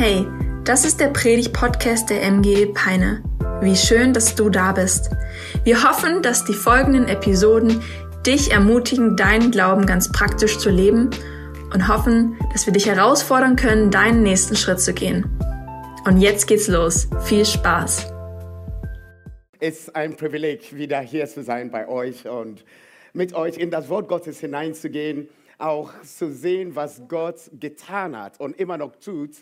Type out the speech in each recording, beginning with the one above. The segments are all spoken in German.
Hey, das ist der Predig-Podcast der MG Peine. Wie schön, dass du da bist. Wir hoffen, dass die folgenden Episoden dich ermutigen, deinen Glauben ganz praktisch zu leben und hoffen, dass wir dich herausfordern können, deinen nächsten Schritt zu gehen. Und jetzt geht's los. Viel Spaß. Es ist ein Privileg, wieder hier zu sein bei euch und mit euch in das Wort Gottes hineinzugehen, auch zu sehen, was Gott getan hat und immer noch tut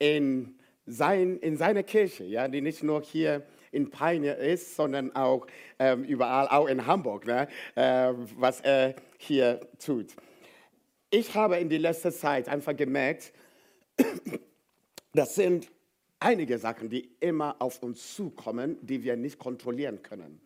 in, sein, in seiner Kirche, ja, die nicht nur hier in Peine ist, sondern auch ähm, überall, auch in Hamburg, ne, äh, was er hier tut. Ich habe in der letzten Zeit einfach gemerkt, das sind einige Sachen, die immer auf uns zukommen, die wir nicht kontrollieren können.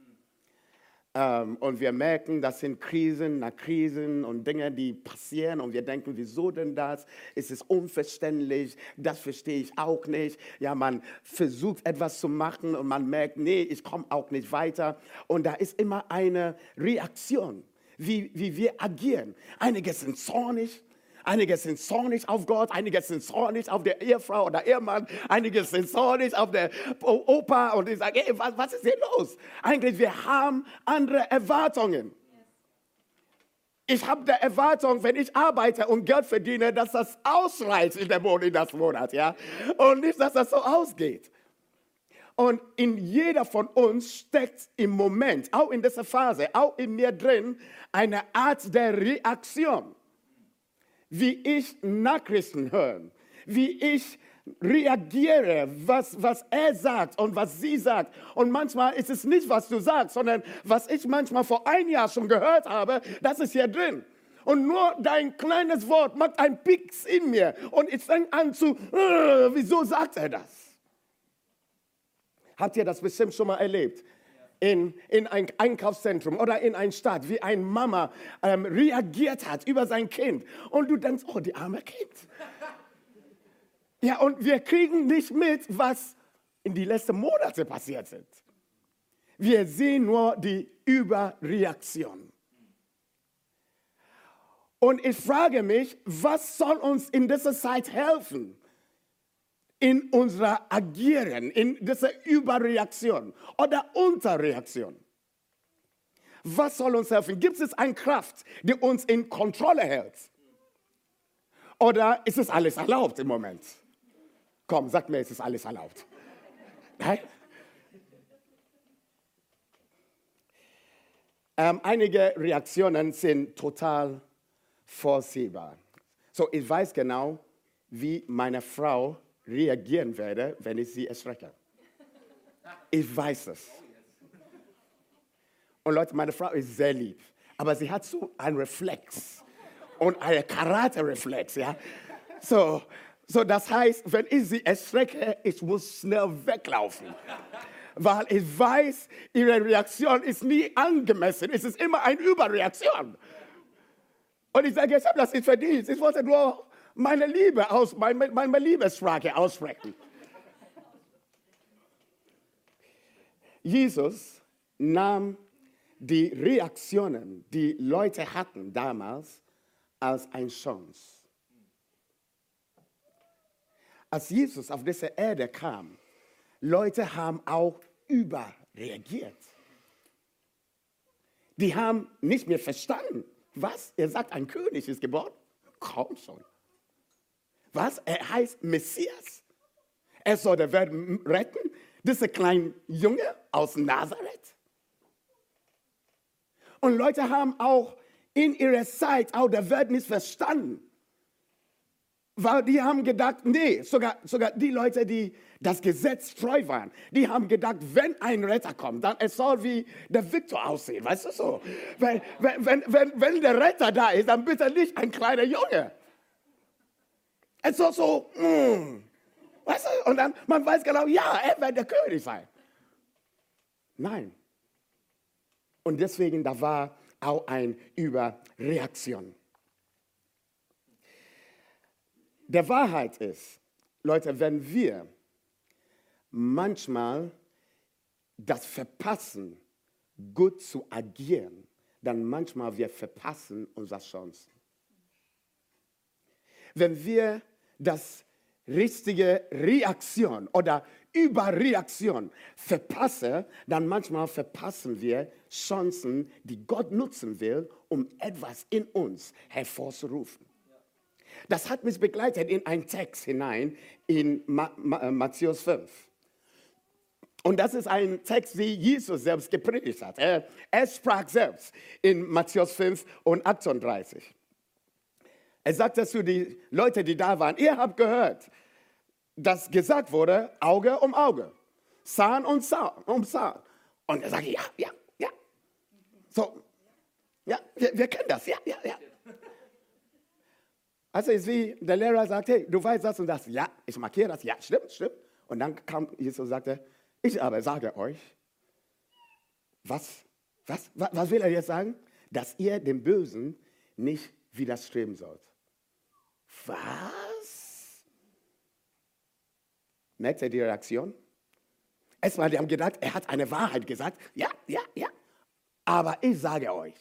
Ähm, und wir merken, das sind Krisen nach Krisen und Dinge, die passieren und wir denken, wieso denn das? Es ist unverständlich, das verstehe ich auch nicht. Ja, man versucht etwas zu machen und man merkt, nee, ich komme auch nicht weiter. Und da ist immer eine Reaktion, wie, wie wir agieren. Einige sind zornig, Einige sind zornig auf Gott, einige sind zornig auf der Ehefrau oder Ehemann, einige sind zornig auf der Opa und die sagen, hey, was, was ist hier los? Eigentlich, wir haben andere Erwartungen. Ich habe die Erwartung, wenn ich arbeite und Geld verdiene, dass das ausreicht in, der Monat, in das Monat, ja? Und nicht, dass das so ausgeht. Und in jeder von uns steckt im Moment, auch in dieser Phase, auch in mir drin, eine Art der Reaktion wie ich Nachrichten höre, wie ich reagiere, was, was er sagt und was sie sagt. Und manchmal ist es nicht, was du sagst, sondern was ich manchmal vor ein Jahr schon gehört habe, das ist hier drin. Und nur dein kleines Wort macht einen Pix in mir. Und ich fange an zu, äh, wieso sagt er das? Habt ihr das bestimmt schon mal erlebt? In, in ein Einkaufszentrum oder in eine Stadt, wie eine Mama ähm, reagiert hat über sein Kind. Und du denkst, oh, die arme Kind. Ja, und wir kriegen nicht mit, was in den letzten Monaten passiert ist. Wir sehen nur die Überreaktion. Und ich frage mich, was soll uns in dieser Zeit helfen? In unserer Agieren, in dieser Überreaktion oder Unterreaktion. Was soll uns helfen? Gibt es eine Kraft, die uns in Kontrolle hält? Oder ist es alles erlaubt im Moment? Komm, sag mir, ist es alles erlaubt? Nein? Ähm, einige Reaktionen sind total vorsehbar. So, ich weiß genau, wie meine Frau reagieren werde, wenn ich sie erschrecke. Ich weiß es. Und Leute, meine Frau ist sehr lieb, aber sie hat so einen Reflex und einen Karate-Reflex, ja. So, so, das heißt, wenn ich sie erschrecke, ich muss schnell weglaufen. Weil ich weiß, ihre Reaktion ist nie angemessen. Es ist immer eine Überreaktion. Und ich sage, ich habe das nicht verdient. Ich wollte nur meine Liebe aus, meine, meine Liebesfrage aussprechen. Jesus nahm die Reaktionen, die Leute hatten damals, als eine Chance. Als Jesus auf diese Erde kam, Leute haben auch überreagiert. Die haben nicht mehr verstanden. Was? Er sagt, ein König ist geboren? Kaum schon. Was? Er heißt Messias. Er soll die Welt retten. Dieser kleine Junge aus Nazareth. Und Leute haben auch in ihrer Zeit auch der Welt nicht verstanden. Weil die haben gedacht, nee, sogar, sogar die Leute, die das Gesetz treu waren, die haben gedacht, wenn ein Retter kommt, dann es soll wie der Viktor aussehen, weißt du so? Wenn, wenn, wenn, wenn der Retter da ist, dann bitte nicht ein kleiner Junge. Es ist so, mm. weißt du, und dann, man weiß genau, ja, er wird der König sein. Nein. Und deswegen, da war auch eine Überreaktion. Der Wahrheit ist, Leute, wenn wir manchmal das verpassen, gut zu agieren, dann manchmal wir verpassen unsere Chancen. Wenn wir das richtige Reaktion oder Überreaktion verpasse, dann manchmal verpassen wir Chancen, die Gott nutzen will, um etwas in uns hervorzurufen. Das hat mich begleitet in einen Text hinein in äh, Matthäus 5. Und das ist ein Text, wie Jesus selbst gepredigt hat. Er, er sprach selbst in Matthäus 5 und 38. Er sagte zu den Leuten, die da waren, ihr habt gehört, dass gesagt wurde, Auge um Auge, Zahn um Zahn. Um Zahn. Und er sagte, ja, ja, ja. So, ja, wir, wir kennen das, ja, ja, ja. Also ist wie der Lehrer sagt, hey, du weißt das und das. Ja, ich markiere das. Ja, stimmt, stimmt. Und dann kam Jesus und sagte, ich aber sage euch, was, was, was, was will er jetzt sagen? Dass ihr dem Bösen nicht widerstreben sollt. Was? Merkt ihr die Reaktion? Erstmal, die haben gedacht, er hat eine Wahrheit gesagt. Ja, ja, ja. Aber ich sage euch,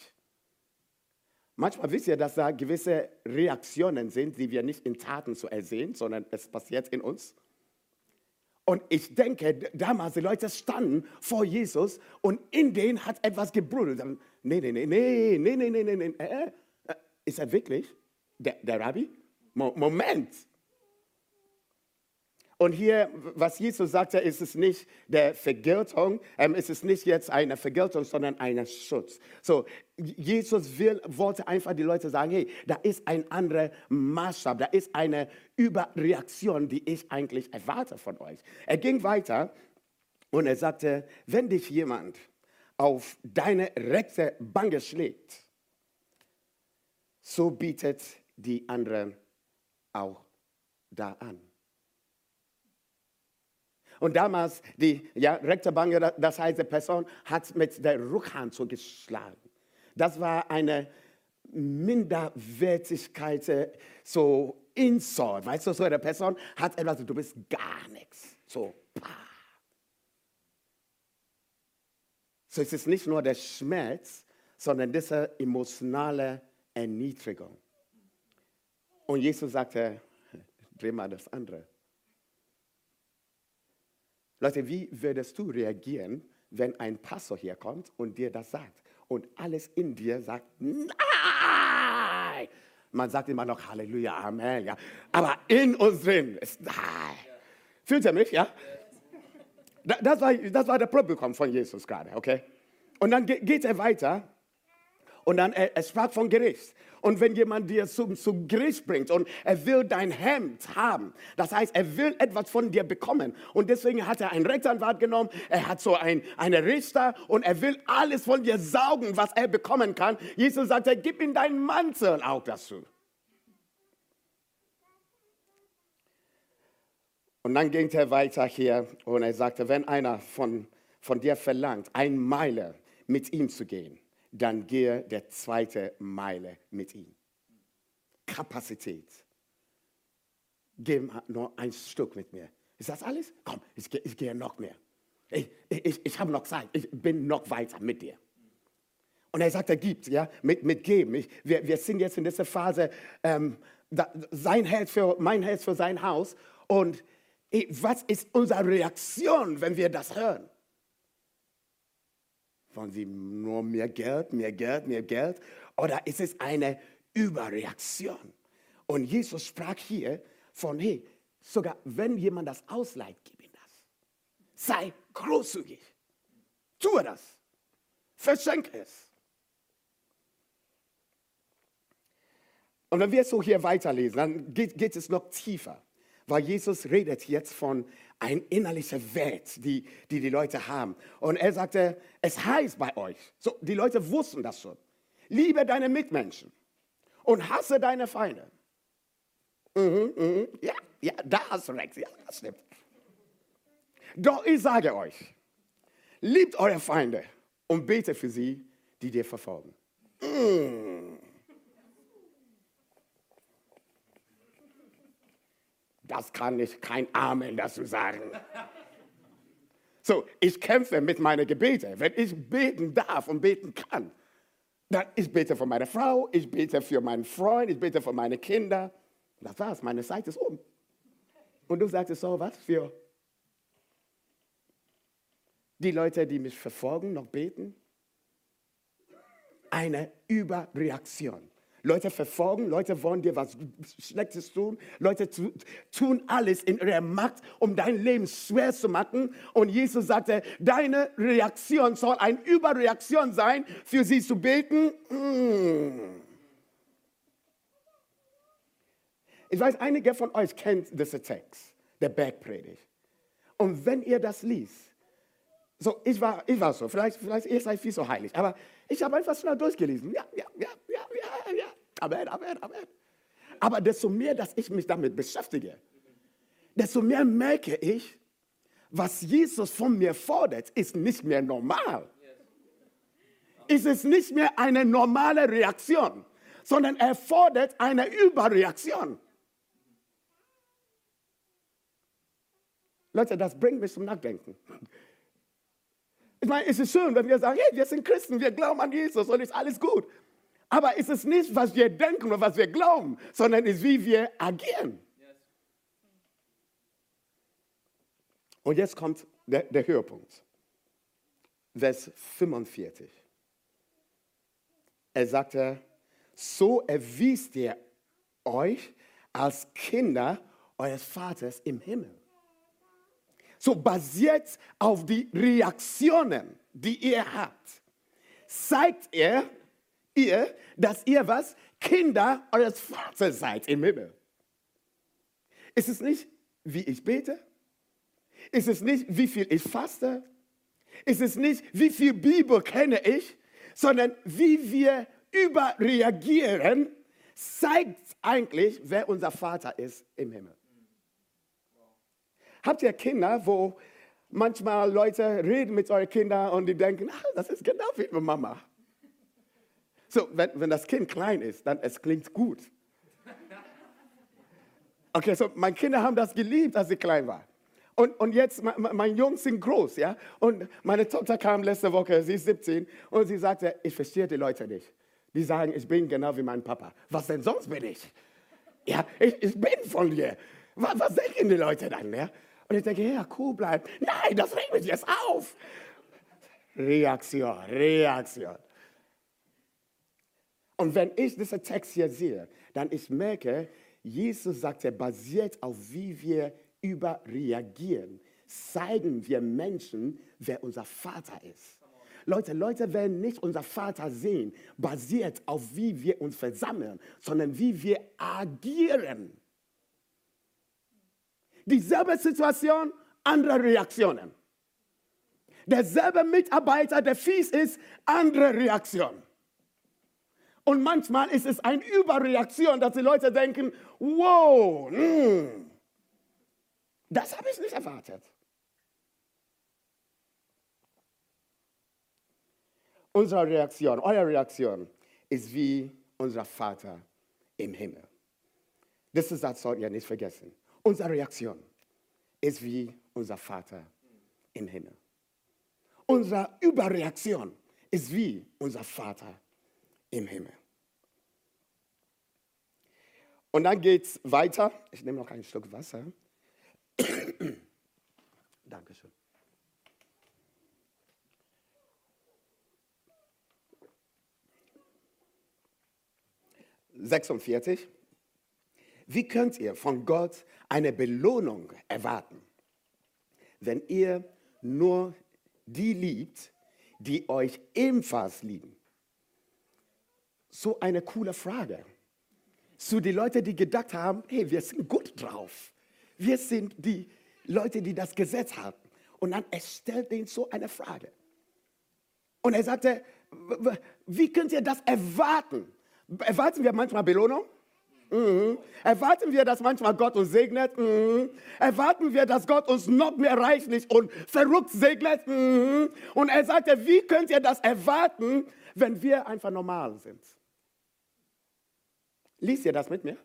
manchmal wisst ihr, dass da gewisse Reaktionen sind, die wir nicht in Taten zu ersehen, sondern es passiert in uns. Und ich denke, damals die Leute standen vor Jesus und in denen hat etwas gebrudelt. Nee, nee, nee, nee, nee, nee, nee, nee, nee. Äh, äh, ist er wirklich der, der Rabbi? Moment. Und hier, was Jesus sagte, ist es nicht der Vergeltung, ähm, ist es nicht jetzt eine Vergeltung, sondern ein Schutz. So, Jesus will, wollte einfach die Leute sagen, hey, da ist ein anderer Maßstab, da ist eine Überreaktion, die ich eigentlich erwarte von euch. Er ging weiter und er sagte, wenn dich jemand auf deine rechte Bange schlägt, so bietet die andere auch da an. Und damals, die ja, rechte Bange, das heißt, die Person hat mit der Rückhand so geschlagen. Das war eine Minderwertigkeit, äh, so Insult. Weißt du, so eine Person hat etwas, du bist gar nichts. So, pah. So es ist nicht nur der Schmerz, sondern diese emotionale Erniedrigung. Und Jesus sagte, dreh mal das andere. Leute, wie würdest du reagieren, wenn ein Pastor hier kommt und dir das sagt? Und alles in dir sagt, nein! Man sagt immer noch Halleluja, Amen, ja. Aber in uns drin ist nein. Fühlt ihr mich, ja? Das war, das war der Publikum von Jesus gerade, okay? Und dann geht er weiter und dann, er, er sprach von Gericht. Und wenn jemand dir zum, zum Gericht bringt und er will dein Hemd haben, das heißt, er will etwas von dir bekommen. Und deswegen hat er einen Rechtsanwalt genommen, er hat so ein, einen Richter und er will alles von dir saugen, was er bekommen kann. Jesus sagt, er gib ihm deinen Mantel auch dazu. Und dann ging er weiter hier und er sagte, wenn einer von, von dir verlangt, ein Meile mit ihm zu gehen, dann gehe der zweite Meile mit ihm. Kapazität. Geh nur ein Stück mit mir. Ist das alles? Komm, ich, gehe, ich gehe noch mehr. Ich, ich, ich habe noch Zeit. Ich bin noch weiter mit dir. Und er sagt, er gibt, ja, mit, mit geben. Ich, wir, wir sind jetzt in dieser Phase, ähm, da, sein Herz für, mein Herz für sein Haus. Und was ist unsere Reaktion, wenn wir das hören? Wollen Sie nur mehr Geld, mehr Geld, mehr Geld? Oder ist es eine Überreaktion? Und Jesus sprach hier von, hey, sogar wenn jemand das ausleiht, gib ihm das. Sei großzügig. Tue das. Verschenke es. Und wenn wir so hier weiterlesen, dann geht, geht es noch tiefer, weil Jesus redet jetzt von eine innerliche Welt, die, die die Leute haben. Und er sagte, es heißt bei euch, so, die Leute wussten das schon, liebe deine Mitmenschen und hasse deine Feinde. Mhm, mhm, ja, ja, da hast du recht, ja, das stimmt. Doch ich sage euch, liebt eure Feinde und betet für sie, die dir verfolgen. Mhm. Das kann ich kein Amen dazu sagen. So, ich kämpfe mit meinen Gebeten. Wenn ich beten darf und beten kann, dann ich bete für meine Frau, ich bete für meinen Freund, ich bete für meine Kinder. Das war's, meine Zeit ist um. Und du sagst, so was für die Leute, die mich verfolgen, noch beten? Eine Überreaktion. Leute verfolgen, Leute wollen dir was Schlechtes tun, Leute tun alles in ihrer Macht, um dein Leben schwer zu machen. Und Jesus sagte, deine Reaktion soll eine Überreaktion sein, für sie zu beten. Mm. Ich weiß, einige von euch kennt diesen Text, der Bergpredigt. Und wenn ihr das liest, so, ich war, ich war so, vielleicht, vielleicht ihr seid viel so heilig, aber ich habe einfach schnell durchgelesen. Ja, ja, ja, ja, ja, ja. Amen, Amen, Amen. Aber desto mehr, dass ich mich damit beschäftige, desto mehr merke ich, was Jesus von mir fordert, ist nicht mehr normal. Ist es nicht mehr eine normale Reaktion, sondern er fordert eine Überreaktion. Leute, das bringt mich zum Nachdenken. Ich meine, es ist schön, wenn wir sagen, hey, wir sind Christen, wir glauben an Jesus und ist alles gut. Aber es ist nicht, was wir denken oder was wir glauben, sondern es ist, wie wir agieren. Und jetzt kommt der, der Höhepunkt. Vers 45. Er sagte, so erwiest ihr euch als Kinder eures Vaters im Himmel. So basiert auf die Reaktionen, die ihr habt, zeigt er ihr, dass ihr was? Kinder eures Vaters seid im Himmel. Ist es nicht, wie ich bete? Ist es nicht, wie viel ich faste? Ist es nicht, wie viel Bibel kenne ich? Sondern wie wir überreagieren, zeigt eigentlich, wer unser Vater ist im Himmel. Habt ihr Kinder, wo manchmal Leute reden mit euren Kindern und die denken, ah, das ist genau wie Mama. So, wenn, wenn das Kind klein ist, dann es klingt gut. Okay, so meine Kinder haben das geliebt, als sie klein waren. Und, und jetzt, meine Jungs sind groß, ja. Und meine Tochter kam letzte Woche, sie ist 17, und sie sagte, ich verstehe die Leute nicht. Die sagen, ich bin genau wie mein Papa. Was denn sonst bin ich? Ja, ich, ich bin von dir. Was, was denken die Leute dann, ja? Und ich denke, ja, cool bleiben. Nein, das regt mich jetzt auf. Reaktion, Reaktion. Und wenn ich diesen Text hier sehe, dann ich merke, Jesus sagt, er basiert auf wie wir überreagieren, zeigen wir Menschen, wer unser Vater ist. Leute, Leute werden nicht unser Vater sehen, basiert auf wie wir uns versammeln, sondern wie wir agieren. Dieselbe Situation, andere Reaktionen. Derselbe Mitarbeiter, der fies ist, andere Reaktion. Und manchmal ist es eine Überreaktion, dass die Leute denken, wow, mh, hm, das habe ich nicht erwartet. Unsere Reaktion, eure Reaktion ist wie unser Vater im Himmel. Das ist, das sollt ihr nicht vergessen. Unsere Reaktion ist wie unser Vater im Himmel. Unsere Überreaktion ist wie unser Vater im Himmel. Und dann geht es weiter. Ich nehme noch einen Schluck Wasser. Dankeschön. Sechsundvierzig. Wie könnt ihr von Gott eine Belohnung erwarten, wenn ihr nur die liebt, die euch ebenfalls lieben? So eine coole Frage. Zu den Leuten, die gedacht haben, hey, wir sind gut drauf. Wir sind die Leute, die das Gesetz haben. Und dann er stellt denen so eine Frage. Und er sagte, wie könnt ihr das erwarten? Erwarten wir manchmal Belohnung? Mhm. Erwarten wir, dass manchmal Gott uns segnet? Mhm. Erwarten wir, dass Gott uns noch mehr reichlich und verrückt segnet? Mhm. Und er sagte, wie könnt ihr das erwarten, wenn wir einfach normal sind? Liest ihr das mit mir?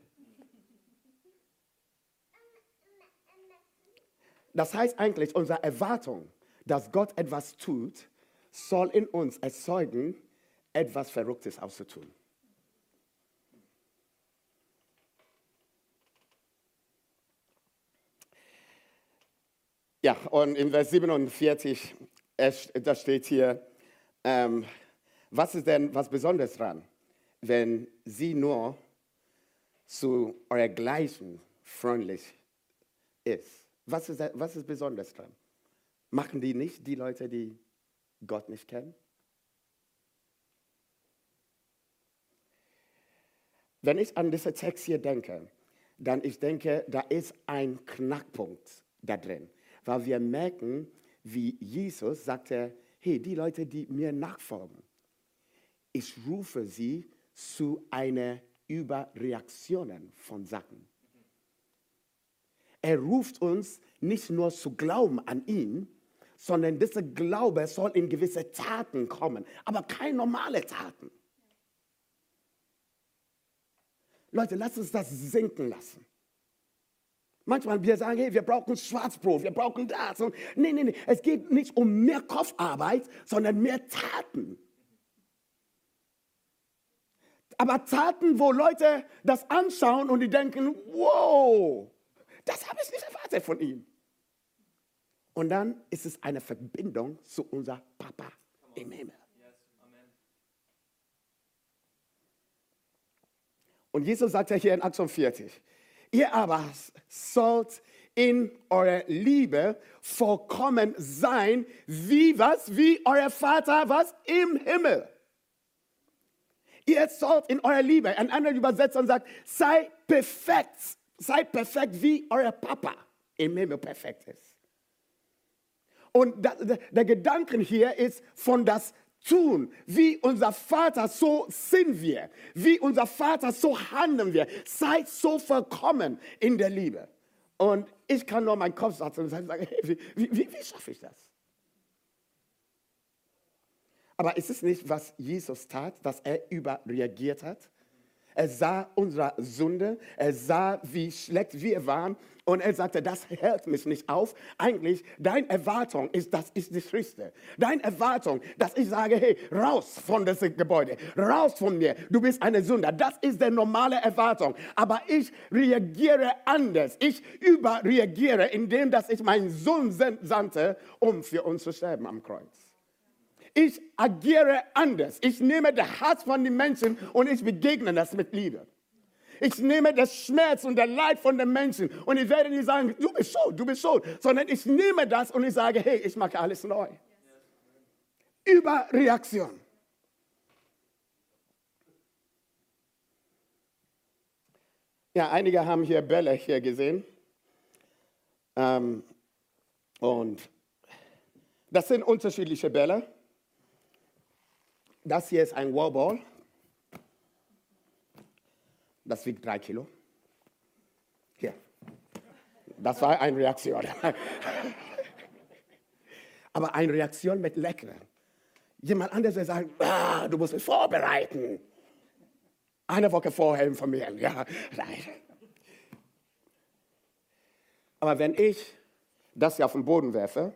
Das heißt eigentlich, unsere Erwartung, dass Gott etwas tut, soll in uns erzeugen, etwas Verrücktes auszutun. Ja, und in Vers 47, da steht hier, ähm, was ist denn was Besonderes dran, wenn sie nur zu euer Gleichen freundlich ist? Was ist, was ist besonders dran? Machen die nicht die Leute, die Gott nicht kennen? Wenn ich an diesen Text hier denke, dann ich denke, da ist ein Knackpunkt da drin, weil wir merken, wie Jesus sagte, hey, die Leute, die mir nachfolgen, ich rufe sie zu einer Überreaktion von Sachen. Er ruft uns nicht nur zu glauben an ihn, sondern dieser Glaube soll in gewisse Taten kommen, aber keine normale Taten. Leute, lasst uns das sinken lassen. Manchmal wir sagen, hey, wir brauchen Schwarzbrot, wir brauchen das. Nee, nee, nee, es geht nicht um mehr Kopfarbeit, sondern mehr Taten. Aber Taten, wo Leute das anschauen und die denken, wow, das habe ich nicht erwartet von ihm. Und dann ist es eine Verbindung zu unser Papa im Himmel. Und Jesus sagt ja hier in 48, ihr aber sollt in eurer Liebe vollkommen sein, wie was? Wie euer Vater, was? Im Himmel. Ihr sollt in eurer Liebe, ein anderer Übersetzer sagt, sei perfekt, sei perfekt, wie euer Papa im Himmel perfekt ist. Und da, da, der Gedanke hier ist von das tun. Wie unser Vater, so sind wir. Wie unser Vater, so handeln wir. Seid so vollkommen in der Liebe. Und ich kann nur meinen Kopf satzen und sagen, hey, wie, wie, wie schaffe ich das? Aber ist es nicht, was Jesus tat, dass er überreagiert hat? Er sah unsere Sünde, er sah, wie schlecht wir waren und er sagte, das hält mich nicht auf. Eigentlich, deine Erwartung ist, das ist die Schlichte. Deine Erwartung, dass ich sage, hey, raus von diesem Gebäude, raus von mir, du bist eine Sünder. Das ist die normale Erwartung. Aber ich reagiere anders. Ich überreagiere, indem dass ich meinen Sohn sandte, um für uns zu sterben am Kreuz. Ich agiere anders. Ich nehme das Herz von den Menschen und ich begegne das mit Liebe. Ich nehme das Schmerz und das Leid von den Menschen und ich werde nicht sagen, du bist schuld, du bist schuld, sondern ich nehme das und ich sage, hey, ich mache alles neu. Überreaktion. Ja, einige haben hier Bälle hier gesehen. Ähm, und das sind unterschiedliche Bälle. Das hier ist ein Wallball. Das wiegt drei Kilo. Hier. Das war eine Reaktion. Aber eine Reaktion mit Leckeren. Jemand anderes der sagt, ah, du musst mich vorbereiten. Eine Woche vorher informieren. Ja, nein. Aber wenn ich das hier auf den Boden werfe,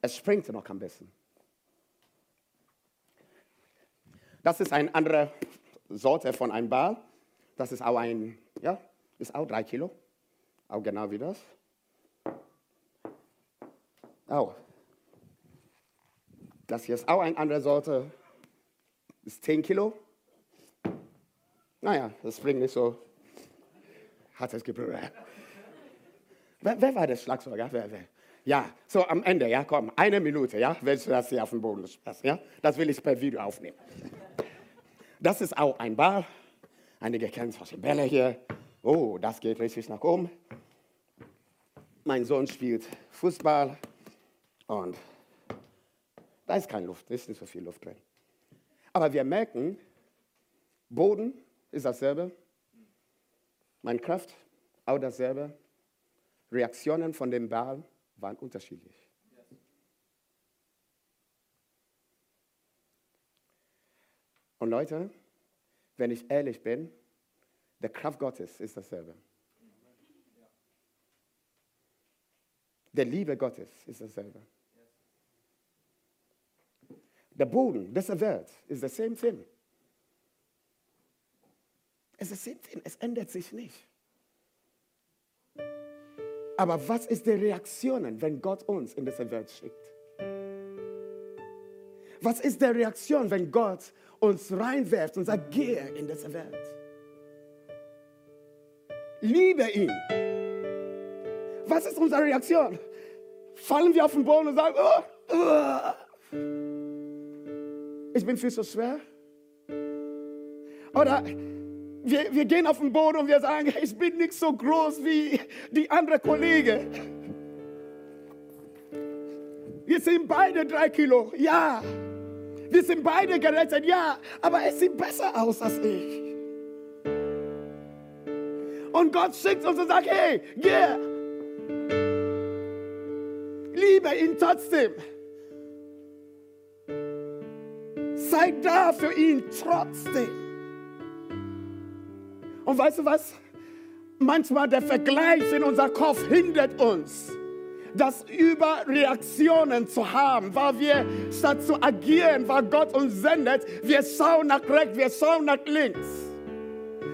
es springt noch ein bisschen. Das ist eine andere Sorte von einem Ball. Das ist auch ein, ja, ist auch drei Kilo. Auch genau wie das. Oh. Das hier ist auch eine andere Sorte. Ist 10 Kilo. Naja, das bringt nicht so. Hat es gebrüllt. Wer, wer, war der Schlagzeuger? Wer, wer? Ja, so am Ende, ja, komm, eine Minute, ja, willst du das hier auf dem Boden lassen, ja? Das will ich per Video aufnehmen. Das ist auch ein Ball. Einige kennen solche Bälle hier. Oh, das geht richtig nach oben. Mein Sohn spielt Fußball und da ist keine Luft, ist nicht so viel Luft drin. Aber wir merken, Boden ist dasselbe, meine Kraft auch dasselbe, Reaktionen von dem Ball waren unterschiedlich. Und Leute, wenn ich ehrlich bin, der Kraft Gottes ist dasselbe. Der Liebe Gottes ist dasselbe. Der Boden dieser Welt ist der same thing. Es ist same thing. Es ändert sich nicht. Aber was ist die Reaktion, wenn Gott uns in diese Welt schickt? Was ist die Reaktion, wenn Gott uns reinwerft und sagt, gehe in diese Welt? Liebe ihn. Was ist unsere Reaktion? Fallen wir auf den Boden und sagen, oh, oh, ich bin viel zu schwer? Oder wir, wir gehen auf den Boden und wir sagen, ich bin nicht so groß wie die andere Kollege. Wir sind beide drei Kilo, ja. Wir sind beide gerettet, ja. Aber es sieht besser aus als ich. Und Gott schickt uns und sagt, hey, geh. Liebe ihn trotzdem. Sei da für ihn trotzdem. Und weißt du was? Manchmal der Vergleich in unser Kopf hindert uns, das Überreaktionen zu haben, weil wir statt zu agieren, weil Gott uns sendet, wir schauen nach rechts, wir schauen nach links.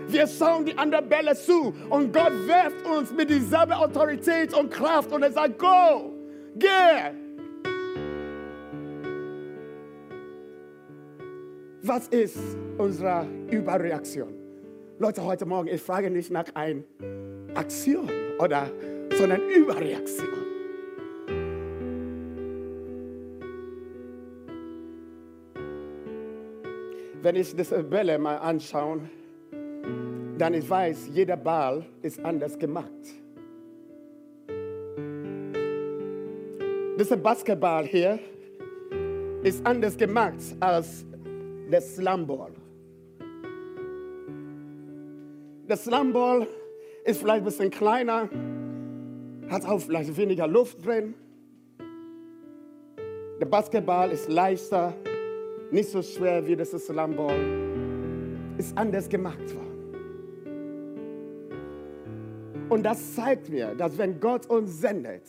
Wir schauen die anderen Bälle zu und Gott wirft uns mit dieselbe Autorität und Kraft und er sagt, go, geh. Was ist unsere Überreaktion? Leute, heute Morgen, ich frage nicht nach einer Aktion oder, sondern Überreaktion. Wenn ich diese Bälle mal anschaue, dann ich weiß, jeder Ball ist anders gemacht. Dieser Basketball hier ist anders gemacht als der Slumball. Der Slumball ist vielleicht ein bisschen kleiner, hat auch vielleicht weniger Luft drin. Der Basketball ist leichter, nicht so schwer wie das Slumball. Ist anders gemacht worden. Und das zeigt mir, dass wenn Gott uns sendet,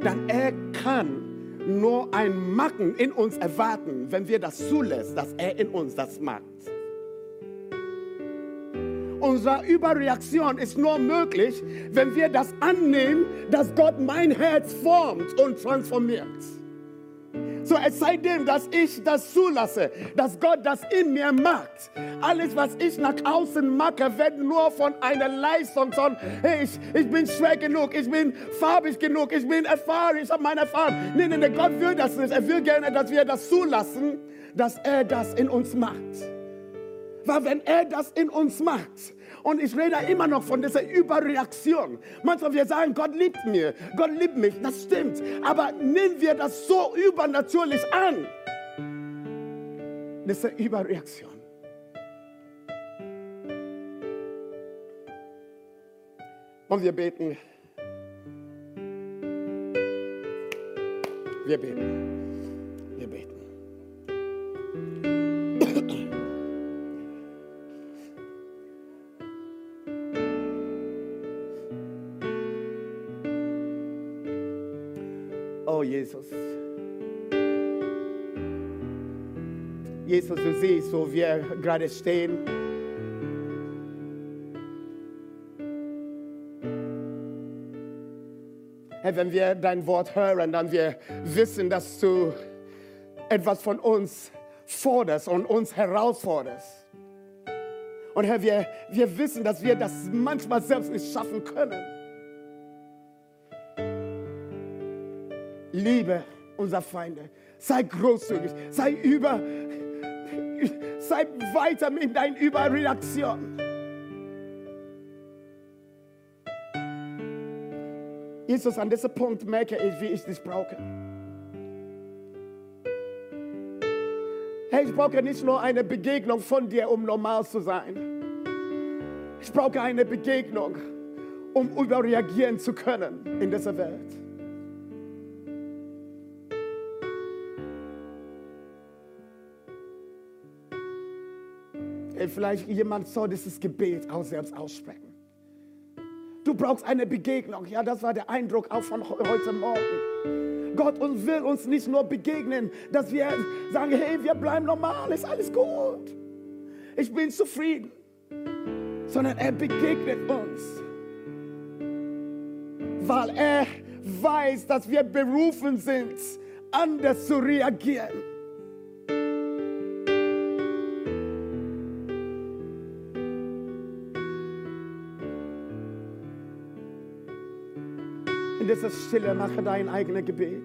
dann er kann nur ein Macken in uns erwarten, wenn wir das zulassen, dass er in uns das macht. Unsere Überreaktion ist nur möglich, wenn wir das annehmen, dass Gott mein Herz formt und transformiert. So es sei denn, dass ich das zulasse, dass Gott das in mir macht. Alles, was ich nach außen mache, wird nur von einer Leistung, von hey, ich, ich bin schwer genug, ich bin farbig genug, ich bin erfahren, ich habe meine Erfahrung. Nein, nein, nein, Gott will das nicht. Er will gerne, dass wir das zulassen, dass er das in uns macht. Weil wenn er das in uns macht, und ich rede immer noch von dieser Überreaktion. Manchmal wir sagen, Gott liebt mir, Gott liebt mich, das stimmt. Aber nehmen wir das so übernatürlich an. Diese Überreaktion. Und wir beten. Wir beten. Jesus. Jesus, du siehst, wo wir gerade stehen. Herr, wenn wir dein Wort hören, dann wir wissen, dass du etwas von uns forderst und uns herausforderst. Und Herr, wir, wir wissen, dass wir das manchmal selbst nicht schaffen können. Liebe unser Feinde. Sei großzügig, sei über, sei weiter in deiner Überreaktion. Jesus, an diesem Punkt merke ich, wie ich dich brauche. Hey, ich brauche nicht nur eine Begegnung von dir, um normal zu sein. Ich brauche eine Begegnung, um überreagieren zu können in dieser Welt. Vielleicht jemand soll dieses Gebet auch selbst aussprechen. Du brauchst eine Begegnung. Ja, das war der Eindruck auch von heute Morgen. Gott will uns nicht nur begegnen, dass wir sagen, hey, wir bleiben normal, ist alles gut. Ich bin zufrieden. Sondern er begegnet uns. weil er weiß, dass wir berufen sind, anders zu reagieren. In dieser Stille mache dein eigenes Gebet.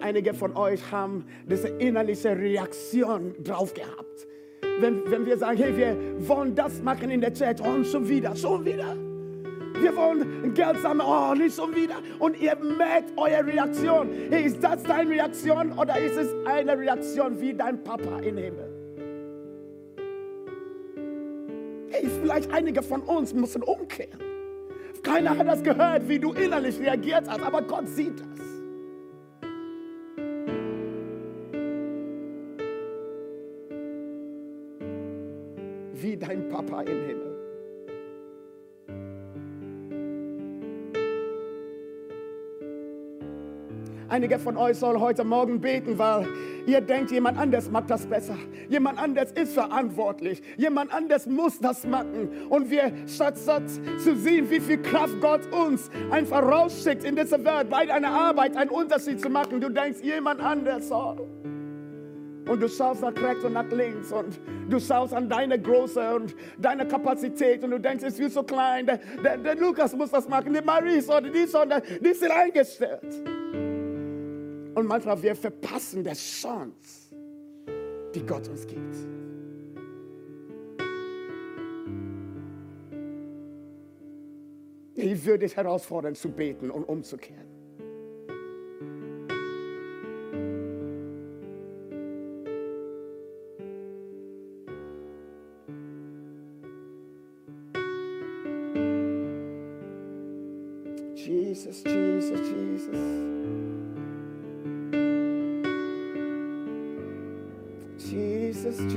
Einige von euch haben diese innerliche Reaktion drauf gehabt. Wenn, wenn wir sagen, hey, wir wollen das machen in der Chat, und schon wieder, schon wieder. Wir wollen Geld sammeln, oh, nicht schon wieder. Und ihr merkt eure Reaktion. Hey, ist das deine Reaktion oder ist es eine Reaktion wie dein Papa im Himmel? Hey, vielleicht einige von uns müssen umkehren. Keiner hat das gehört, wie du innerlich reagiert hast, aber Gott sieht das. Wie dein Papa im Himmel. Einige von euch sollen heute Morgen beten, weil ihr denkt, jemand anders macht das besser. Jemand anders ist verantwortlich. Jemand anders muss das machen. Und wir, statt, statt zu sehen, wie viel Kraft Gott uns einfach rausschickt in diese Welt, bei deiner Arbeit einen Unterschied zu machen, du denkst, jemand anders soll. Und du schaust nach rechts und nach links und du schaust an deine Größe und deine Kapazität und du denkst, es ist so klein. Der, der, der Lukas muss das machen, die Marie oder die, sondern die sind eingestellt. Und manchmal wir verpassen die Chance, die Gott uns gibt. Ich würde dich herausfordern, zu beten und umzukehren.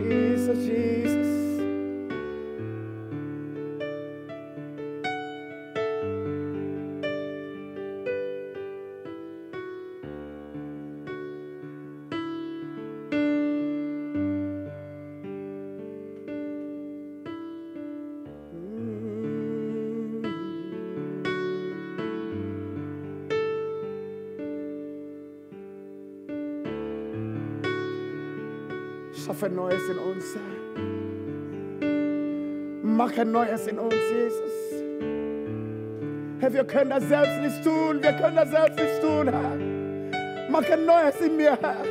Jesus, Jesus, Schaffe Neues in uns. Mache Neues in uns, Jesus. Herr, wir können das selbst nicht tun. Wir können das selbst nicht tun, Herr. Mache Neues in mir, Herr.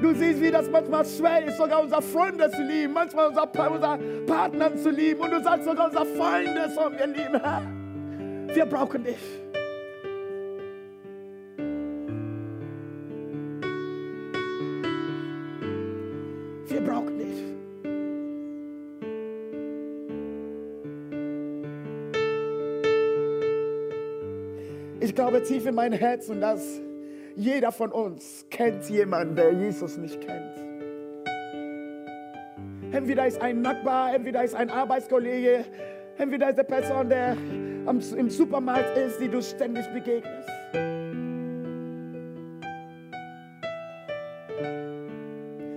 Du siehst, wie das manchmal schwer ist, sogar unsere Freunde zu lieben, manchmal unsere, unsere Partner zu lieben. Und du sagst sogar unsere Feinde sollen wir lieben, Herr. Wir brauchen dich. Glaube tief in mein Herzen, dass jeder von uns kennt jemanden, der Jesus nicht kennt. Entweder ist ein Nachbar, entweder ist ein Arbeitskollege, entweder ist eine Person, der im Supermarkt ist, die du ständig begegnest.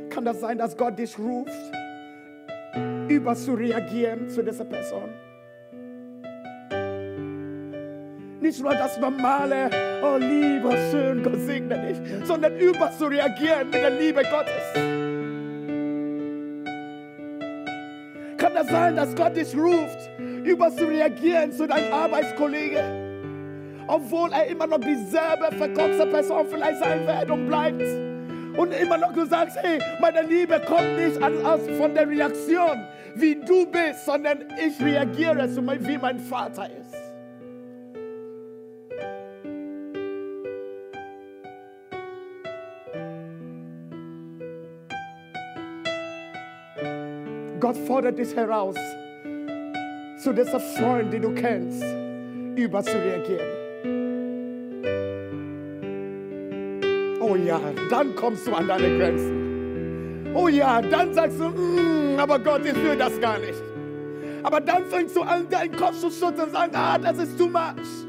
Kann das sein, dass Gott dich ruft, über zu reagieren zu dieser Person? Nicht nur das normale, oh lieber, schön, Gott segne dich, sondern über zu reagieren mit der Liebe Gottes. Kann das sein, dass Gott dich ruft, über zu reagieren zu deinem Arbeitskollegen, obwohl er immer noch dieselbe verkorkste Person vielleicht sein wird und bleibt? Und immer noch du sagst, hey, meine Liebe kommt nicht aus, von der Reaktion, wie du bist, sondern ich reagiere so wie mein Vater ist. Gott fordert dich heraus, zu dieser Freund, die du kennst, über zu reagieren. Oh ja, dann kommst du an deine Grenzen. Oh ja, dann sagst du, mm, aber Gott, ich will das gar nicht. Aber dann fängst du an, deinen Kopf zu schütteln und sagen, ah, das ist too much.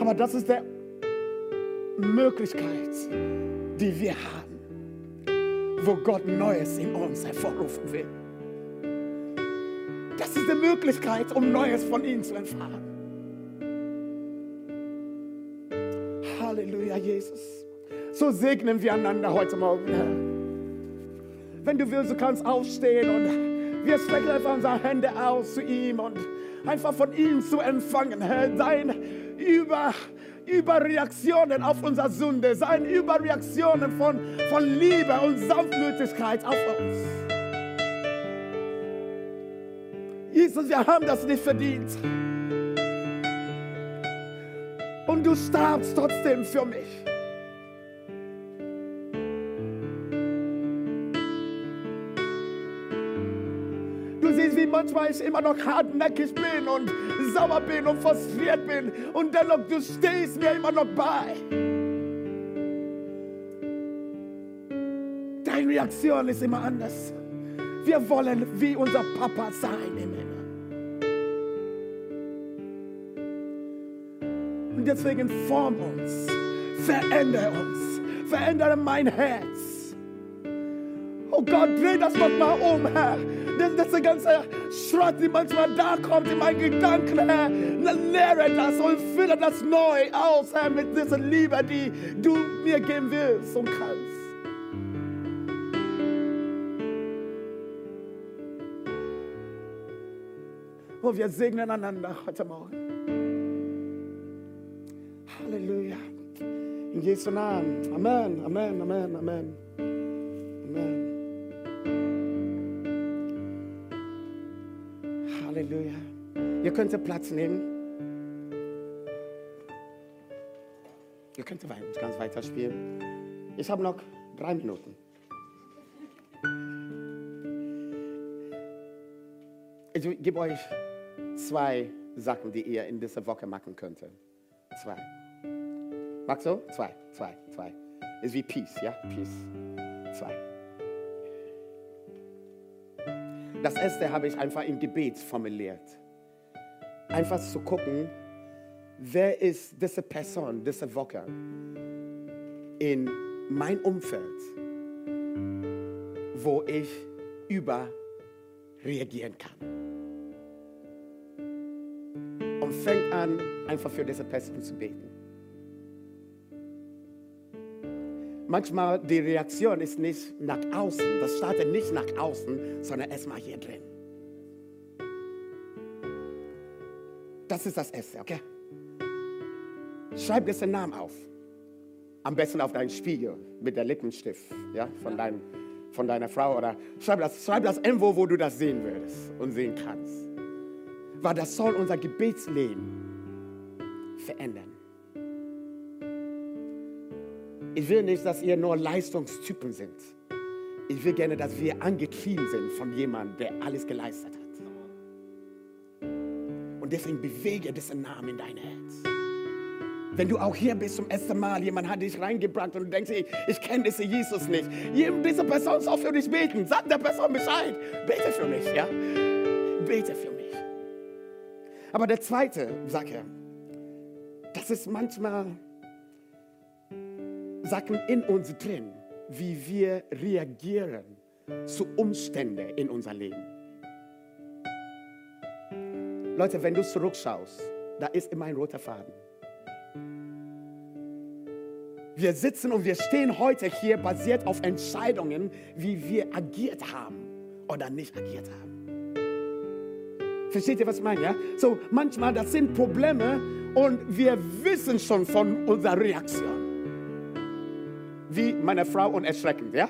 Aber das ist die Möglichkeit, die wir haben, wo Gott Neues in uns hervorrufen will. Das ist die Möglichkeit, um Neues von ihm zu erfahren. Halleluja, Jesus. So segnen wir einander heute Morgen, Herr. Wenn du willst, du kannst aufstehen und wir strecken einfach unsere Hände aus zu ihm und einfach von ihm zu empfangen, Herr. Deine Über, Überreaktionen auf unsere Sünde, seine Überreaktionen von, von Liebe und Sanftmütigkeit auf uns. Jesus, wir haben das nicht verdient. Und du starbst trotzdem für mich. Wie manchmal ich immer noch hartnäckig bin und sauer bin und frustriert bin. Und dennoch, du stehst mir immer noch bei. Deine Reaktion ist immer anders. Wir wollen wie unser Papa sein. Und deswegen form uns, verändere uns, verändere mein Herz. Oh Gott, dreh das nochmal um, Herr. Das, das ganze Schrott, die manchmal da kommt in meinen Gedanken, Herr, lehre das und fülle das neu aus, Herr, mit dieser Liebe, die du mir geben willst und kannst. Oh, wir segnen einander heute Morgen. Halleluja. In Jesu Namen. Amen, Amen, Amen, Amen. Amen. Halleluja. Ihr könnt Platz nehmen. Ihr könnt ganz weiter spielen. Ich habe noch drei Minuten. Ich gebe euch zwei Sachen, die ihr in dieser Woche machen könnt. Zwei. Magst du? Zwei, zwei, zwei. Ist wie Peace, ja? Peace. Zwei. Das erste habe ich einfach im Gebet formuliert. Einfach zu gucken, wer ist diese Person, diese Woche in mein Umfeld, wo ich überreagieren kann. Und fängt an, einfach für diese Person zu beten. Manchmal die Reaktion ist nicht nach außen, das startet nicht nach außen, sondern erstmal hier drin. Das ist das Erste, okay? Schreib diesen Namen auf. Am besten auf deinen Spiegel mit der Lippenstift ja, von, dein, von deiner Frau. Oder schreib das, schreib das irgendwo, wo du das sehen würdest und sehen kannst. Weil das soll unser Gebetsleben verändern. Ich will nicht, dass ihr nur Leistungstypen sind. Ich will gerne, dass wir angetrieben sind von jemandem, der alles geleistet hat. Und deswegen bewege diesen Namen in dein Herz. Wenn du auch hier bist zum ersten Mal, jemand hat dich reingebracht und du denkst, ich, ich kenne diesen Jesus nicht. Diese Person soll für dich beten. Sag der Person Bescheid. Bete für mich, ja? Bete für mich. Aber der zweite Sache, das ist manchmal Sachen in uns drin, wie wir reagieren zu Umständen in unser Leben. Leute, wenn du zurückschaust, da ist immer ein roter Faden. Wir sitzen und wir stehen heute hier basiert auf Entscheidungen, wie wir agiert haben oder nicht agiert haben. Versteht ihr, was ich meine? Ja? So, manchmal, das sind Probleme und wir wissen schon von unserer Reaktion wie meine Frau und erschreckend. Ja?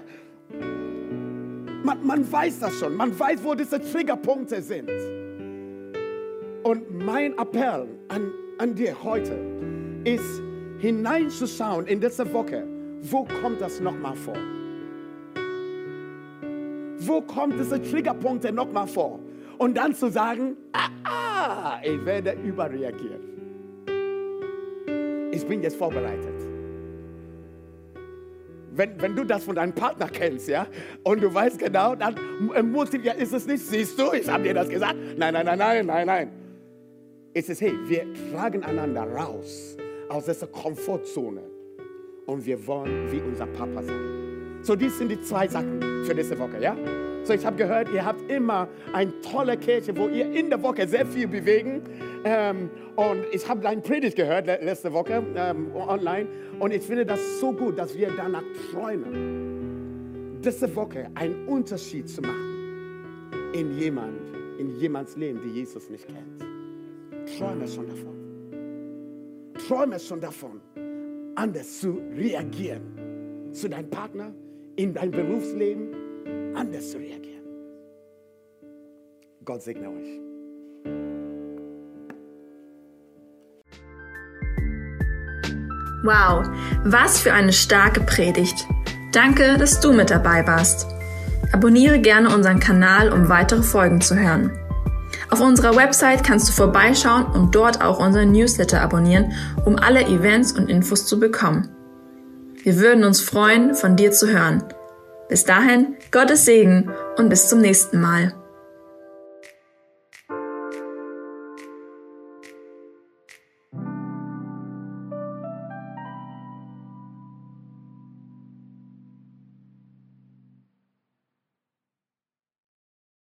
Man, man weiß das schon, man weiß, wo diese Triggerpunkte sind. Und mein Appell an, an dir heute ist, hineinzuschauen in diese Woche, wo kommt das nochmal vor? Wo kommt diese Triggerpunkte nochmal vor? Und dann zu sagen, ah, ah, ich werde überreagieren. Ich bin jetzt vorbereitet. Wenn, wenn du das von deinem Partner kennst, ja, und du weißt genau, dann motiviert ist es nicht, siehst du, ich habe dir das gesagt. Nein, nein, nein, nein, nein, nein. Es ist, hey, wir tragen einander raus aus dieser Komfortzone und wir wollen wie unser Papa sein. So, dies sind die zwei Sachen für diese Woche, ja? So, ich habe gehört, ihr habt immer eine tolle Kirche, wo ihr in der Woche sehr viel bewegen. Ähm, und ich habe deinen Predigt gehört letzte Woche ähm, online. Und ich finde das so gut, dass wir danach träumen, diese Woche einen Unterschied zu machen in jemand, in jemands Leben, die Jesus nicht kennt. Träume schon davon. Träume schon davon, anders zu reagieren zu deinem Partner, in deinem Berufsleben, anders zu reagieren. Gott segne euch. Wow, was für eine starke Predigt. Danke, dass du mit dabei warst. Abonniere gerne unseren Kanal, um weitere Folgen zu hören. Auf unserer Website kannst du vorbeischauen und dort auch unseren Newsletter abonnieren, um alle Events und Infos zu bekommen. Wir würden uns freuen, von dir zu hören. Bis dahin, Gottes Segen und bis zum nächsten Mal.